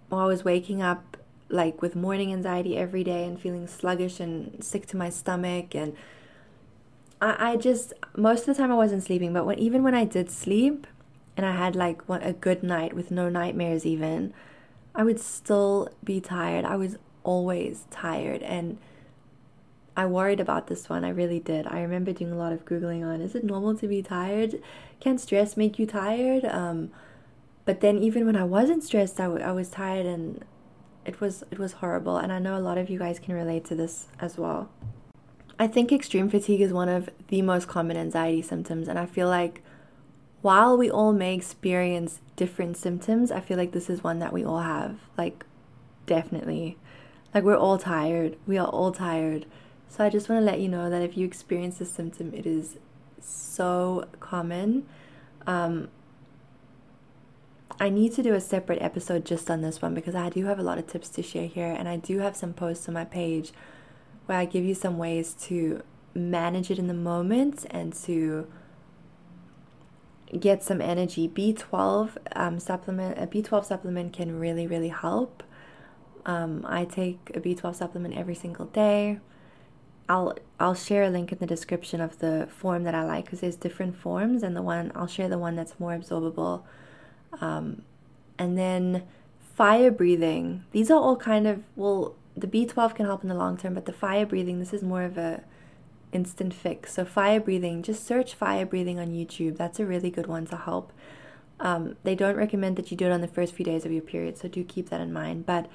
I was waking up like with morning anxiety every day and feeling sluggish and sick to my stomach and I, I just most of the time I wasn't sleeping but when even when I did sleep and I had like what a good night with no nightmares even, I would still be tired. I was always tired and I worried about this one. I really did. I remember doing a lot of googling on is it normal to be tired? Can stress make you tired? Um, but then even when I wasn't stressed, I, w- I was tired and it was it was horrible. And I know a lot of you guys can relate to this as well. I think extreme fatigue is one of the most common anxiety symptoms, and I feel like while we all may experience different symptoms, I feel like this is one that we all have. Like, definitely. Like, we're all tired. We are all tired. So, I just want to let you know that if you experience this symptom, it is so common. Um, I need to do a separate episode just on this one because I do have a lot of tips to share here, and I do have some posts on my page where I give you some ways to manage it in the moment and to get some energy. B12 um, supplement, a B12 supplement can really, really help. Um, I take a B12 supplement every single day. I'll I'll share a link in the description of the form that I like because there's different forms, and the one I'll share the one that's more absorbable. Um, and then fire breathing. These are all kind of well the B12 can help in the long term, but the fire breathing, this is more of a instant fix. So fire breathing, just search fire breathing on YouTube. That's a really good one to help. Um, they don't recommend that you do it on the first few days of your period, so do keep that in mind. But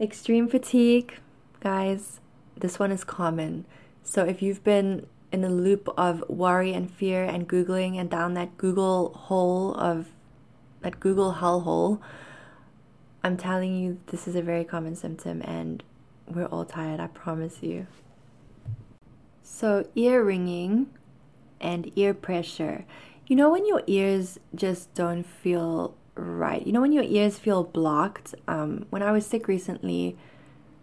extreme fatigue, guys, this one is common. So if you've been in a loop of worry and fear and googling and down that Google hole of that Google hellhole, I'm telling you, this is a very common symptom, and we're all tired, I promise you. So, ear ringing and ear pressure. You know, when your ears just don't feel right, you know, when your ears feel blocked. Um, when I was sick recently,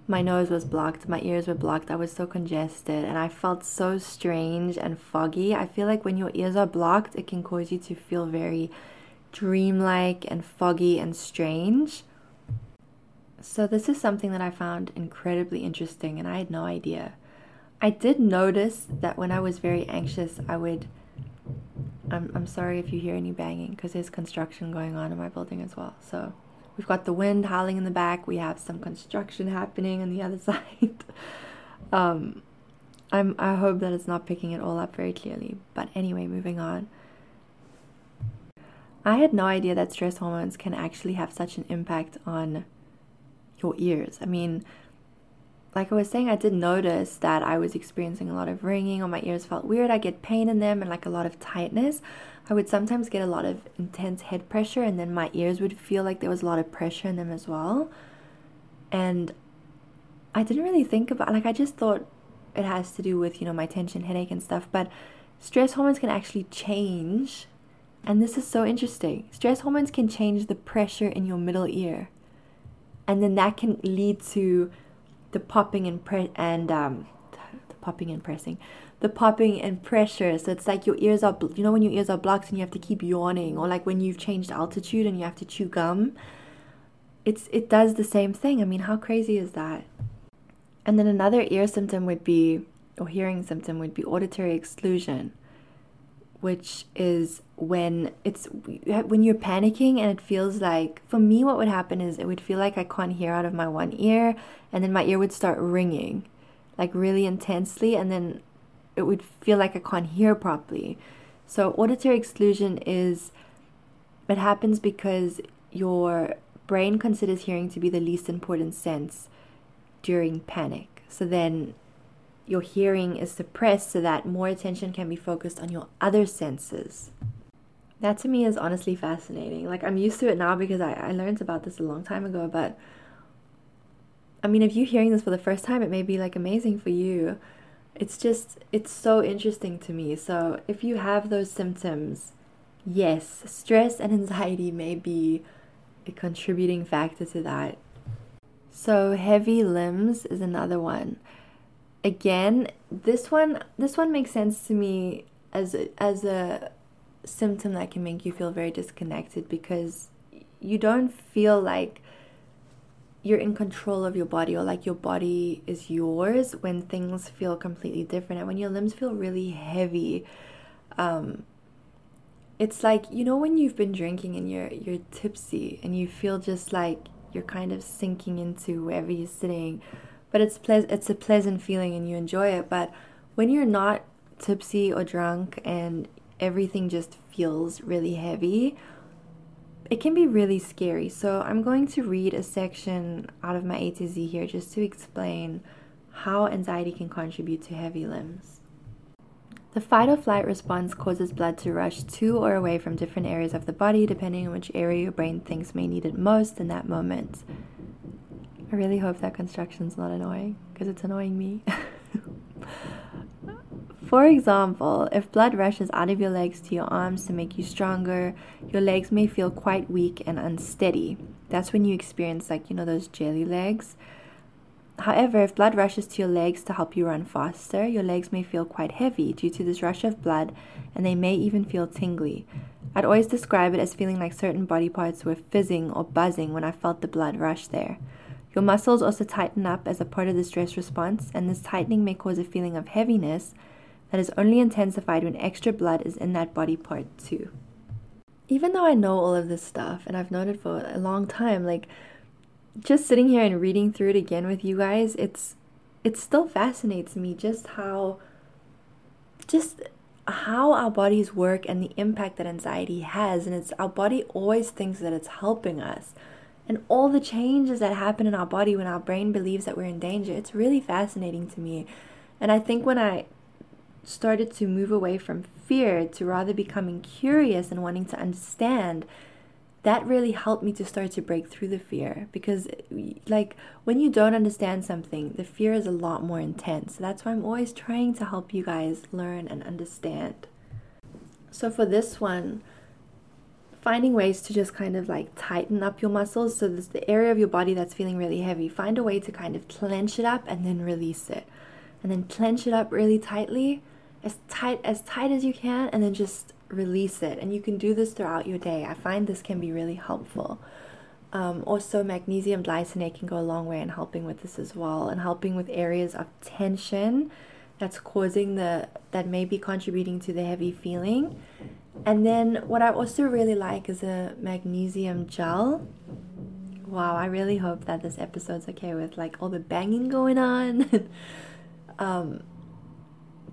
my nose was blocked, my ears were blocked, I was so congested, and I felt so strange and foggy. I feel like when your ears are blocked, it can cause you to feel very dreamlike and foggy and strange. So, this is something that I found incredibly interesting, and I had no idea. I did notice that when I was very anxious, I would. I'm, I'm sorry if you hear any banging because there's construction going on in my building as well. So, we've got the wind howling in the back, we have some construction happening on the other side. um, I'm, I hope that it's not picking it all up very clearly. But anyway, moving on. I had no idea that stress hormones can actually have such an impact on your ears. I mean, like I was saying, I did notice that I was experiencing a lot of ringing, or my ears felt weird. I get pain in them and like a lot of tightness. I would sometimes get a lot of intense head pressure, and then my ears would feel like there was a lot of pressure in them as well. And I didn't really think about like I just thought it has to do with you know my tension, headache, and stuff. But stress hormones can actually change, and this is so interesting. Stress hormones can change the pressure in your middle ear and then that can lead to the popping and pre- and um, the popping and pressing, the popping and pressure. So it's like your ears are, you know, when your ears are blocked and you have to keep yawning, or like when you've changed altitude and you have to chew gum. It's it does the same thing. I mean, how crazy is that? And then another ear symptom would be, or hearing symptom would be auditory exclusion which is when it's when you're panicking and it feels like for me what would happen is it would feel like I can't hear out of my one ear and then my ear would start ringing like really intensely and then it would feel like I can't hear properly. So auditory exclusion is it happens because your brain considers hearing to be the least important sense during panic. So then your hearing is suppressed so that more attention can be focused on your other senses. That to me is honestly fascinating. Like, I'm used to it now because I, I learned about this a long time ago, but I mean, if you're hearing this for the first time, it may be like amazing for you. It's just, it's so interesting to me. So, if you have those symptoms, yes, stress and anxiety may be a contributing factor to that. So, heavy limbs is another one again, this one this one makes sense to me as a, as a symptom that can make you feel very disconnected because you don't feel like you're in control of your body or like your body is yours when things feel completely different and when your limbs feel really heavy. Um, it's like you know when you've been drinking and you're you're tipsy and you feel just like you're kind of sinking into wherever you're sitting but it's ple- it's a pleasant feeling and you enjoy it. But when you're not tipsy or drunk and everything just feels really heavy, it can be really scary. So I'm going to read a section out of my A to Z here just to explain how anxiety can contribute to heavy limbs. The fight or flight response causes blood to rush to or away from different areas of the body depending on which area your brain thinks may need it most in that moment. I really hope that construction's not annoying because it's annoying me. For example, if blood rushes out of your legs to your arms to make you stronger, your legs may feel quite weak and unsteady. That's when you experience, like, you know, those jelly legs. However, if blood rushes to your legs to help you run faster, your legs may feel quite heavy due to this rush of blood and they may even feel tingly. I'd always describe it as feeling like certain body parts were fizzing or buzzing when I felt the blood rush there. Your muscles also tighten up as a part of the stress response, and this tightening may cause a feeling of heaviness that is only intensified when extra blood is in that body part too. Even though I know all of this stuff and I've known it for a long time, like just sitting here and reading through it again with you guys, it's it still fascinates me just how just how our bodies work and the impact that anxiety has and it's our body always thinks that it's helping us and all the changes that happen in our body when our brain believes that we're in danger it's really fascinating to me. And i think when i started to move away from fear to rather becoming curious and wanting to understand, that really helped me to start to break through the fear. Because like when you don't understand something the fear is a lot more intense. That's why i'm always trying to help you guys learn and understand. So for this one finding ways to just kind of like tighten up your muscles. So this the area of your body that's feeling really heavy find a way to kind of clench it up and then release it. And then clench it up really tightly as tight as tight as you can and then just release it. And you can do this throughout your day. I find this can be really helpful. Um, also magnesium glycinate can go a long way in helping with this as well and helping with areas of tension that's causing the that may be contributing to the heavy feeling and then what i also really like is a magnesium gel wow i really hope that this episode's okay with like all the banging going on um,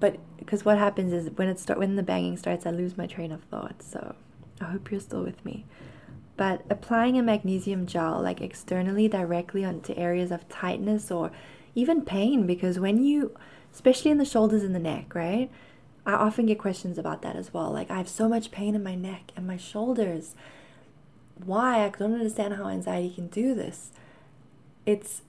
but because what happens is when it start when the banging starts, I lose my train of thought. So I hope you're still with me. But applying a magnesium gel like externally directly onto areas of tightness or even pain, because when you, especially in the shoulders and the neck, right? I often get questions about that as well. Like I have so much pain in my neck and my shoulders. Why? I don't understand how anxiety can do this. It's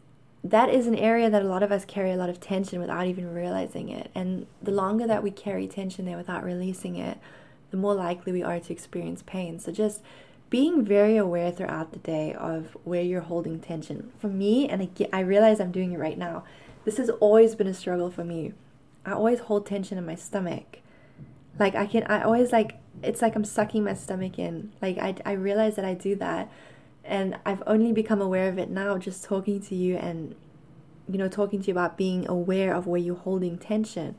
that is an area that a lot of us carry a lot of tension without even realizing it. And the longer that we carry tension there without releasing it, the more likely we are to experience pain. So just being very aware throughout the day of where you're holding tension. For me, and I, realize I'm doing it right now, this has always been a struggle for me. I always hold tension in my stomach. Like I can, I always like, it's like I'm sucking my stomach in. Like I, I realize that I do that and I've only become aware of it now just talking to you and you know talking to you about being aware of where you're holding tension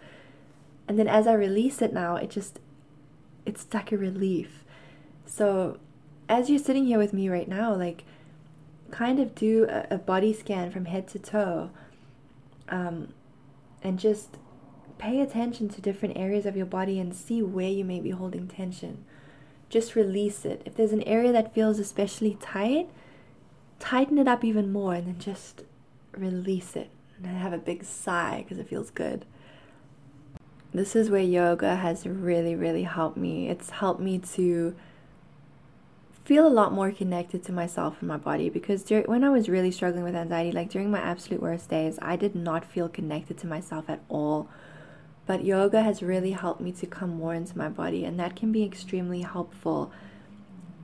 and then as I release it now it just it's like a relief so as you're sitting here with me right now like kind of do a, a body scan from head to toe um, and just pay attention to different areas of your body and see where you may be holding tension just release it. If there's an area that feels especially tight, tighten it up even more and then just release it. And then have a big sigh because it feels good. This is where yoga has really, really helped me. It's helped me to feel a lot more connected to myself and my body because dur- when I was really struggling with anxiety, like during my absolute worst days, I did not feel connected to myself at all but yoga has really helped me to come more into my body, and that can be extremely helpful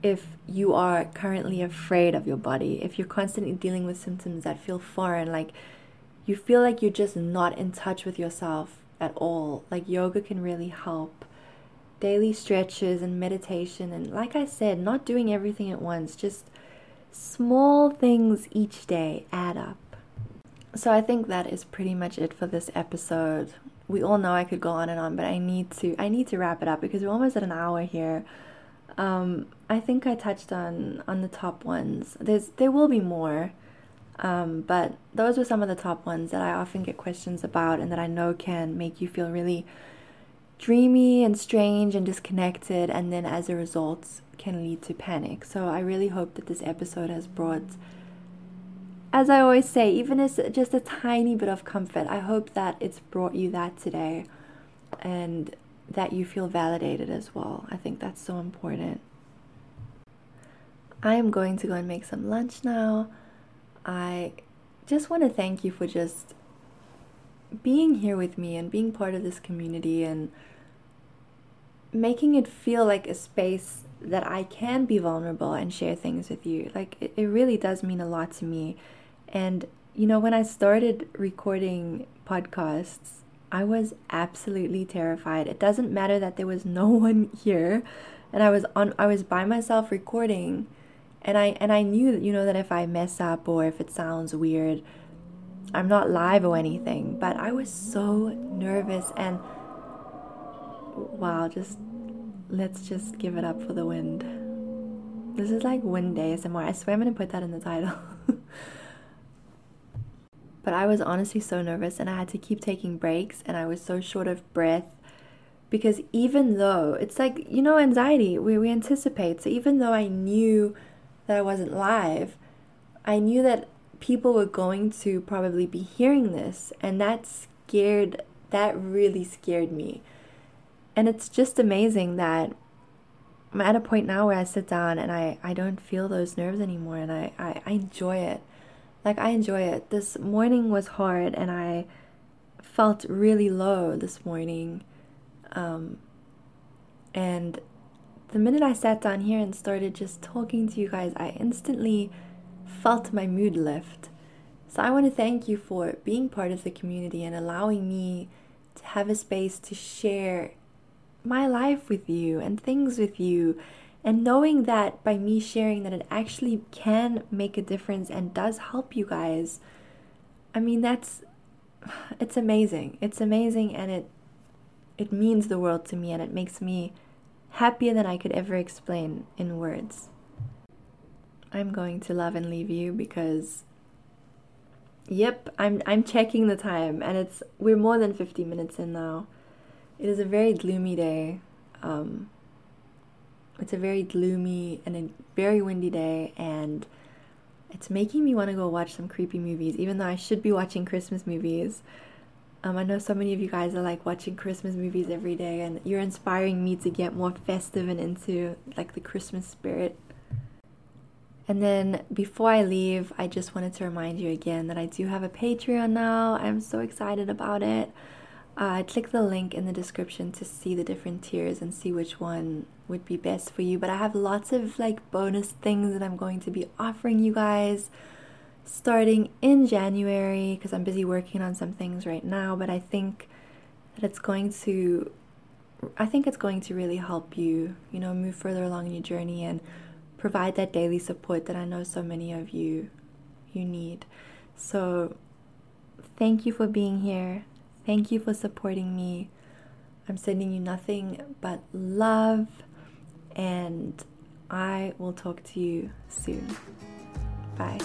if you are currently afraid of your body, if you're constantly dealing with symptoms that feel foreign, like you feel like you're just not in touch with yourself at all, like yoga can really help. Daily stretches and meditation, and like I said, not doing everything at once, just small things each day add up. So I think that is pretty much it for this episode we all know I could go on and on, but I need to I need to wrap it up because we're almost at an hour here. Um, I think I touched on on the top ones. There's there will be more. Um, but those were some of the top ones that I often get questions about and that I know can make you feel really dreamy and strange and disconnected, and then as a result, can lead to panic. So I really hope that this episode has brought, as I always say, even as just a tiny bit of comfort, I hope that it's brought you that today and that you feel validated as well. I think that's so important. I am going to go and make some lunch now. I just want to thank you for just being here with me and being part of this community and making it feel like a space that I can be vulnerable and share things with you. Like, it, it really does mean a lot to me. And, you know, when I started recording podcasts, I was absolutely terrified. It doesn't matter that there was no one here and I was on I was by myself recording and I and I knew that you know that if I mess up or if it sounds weird, I'm not live or anything, but I was so nervous and wow, just let's just give it up for the wind. This is like wind day somewhere. I swear I'm gonna put that in the title. but I was honestly so nervous and I had to keep taking breaks and I was so short of breath because even though it's like, you know, anxiety, we, we anticipate. So even though I knew that I wasn't live, I knew that people were going to probably be hearing this and that scared that really scared me and it's just amazing that I'm at a point now where I sit down and I, I don't feel those nerves anymore and I, I, I enjoy it. Like I enjoy it. This morning was hard and I felt really low this morning. Um, and the minute I sat down here and started just talking to you guys, I instantly felt my mood lift. So I want to thank you for being part of the community and allowing me to have a space to share my life with you and things with you and knowing that by me sharing that it actually can make a difference and does help you guys i mean that's it's amazing. It's amazing and it it means the world to me and it makes me happier than i could ever explain in words. I'm going to love and leave you because yep i'm i'm checking the time and it's we're more than 50 minutes in now. It is a very gloomy day. Um, it's a very gloomy and a very windy day, and it's making me want to go watch some creepy movies, even though I should be watching Christmas movies. Um, I know so many of you guys are like watching Christmas movies every day, and you're inspiring me to get more festive and into like the Christmas spirit. And then before I leave, I just wanted to remind you again that I do have a Patreon now. I'm so excited about it uh, click the link in the description to see the different tiers and see which one would be best for you. But I have lots of like bonus things that I'm going to be offering you guys starting in January because I'm busy working on some things right now. But I think that it's going to, I think it's going to really help you, you know, move further along in your journey and provide that daily support that I know so many of you you need. So thank you for being here. Thank you for supporting me. I'm sending you nothing but love, and I will talk to you soon. Bye.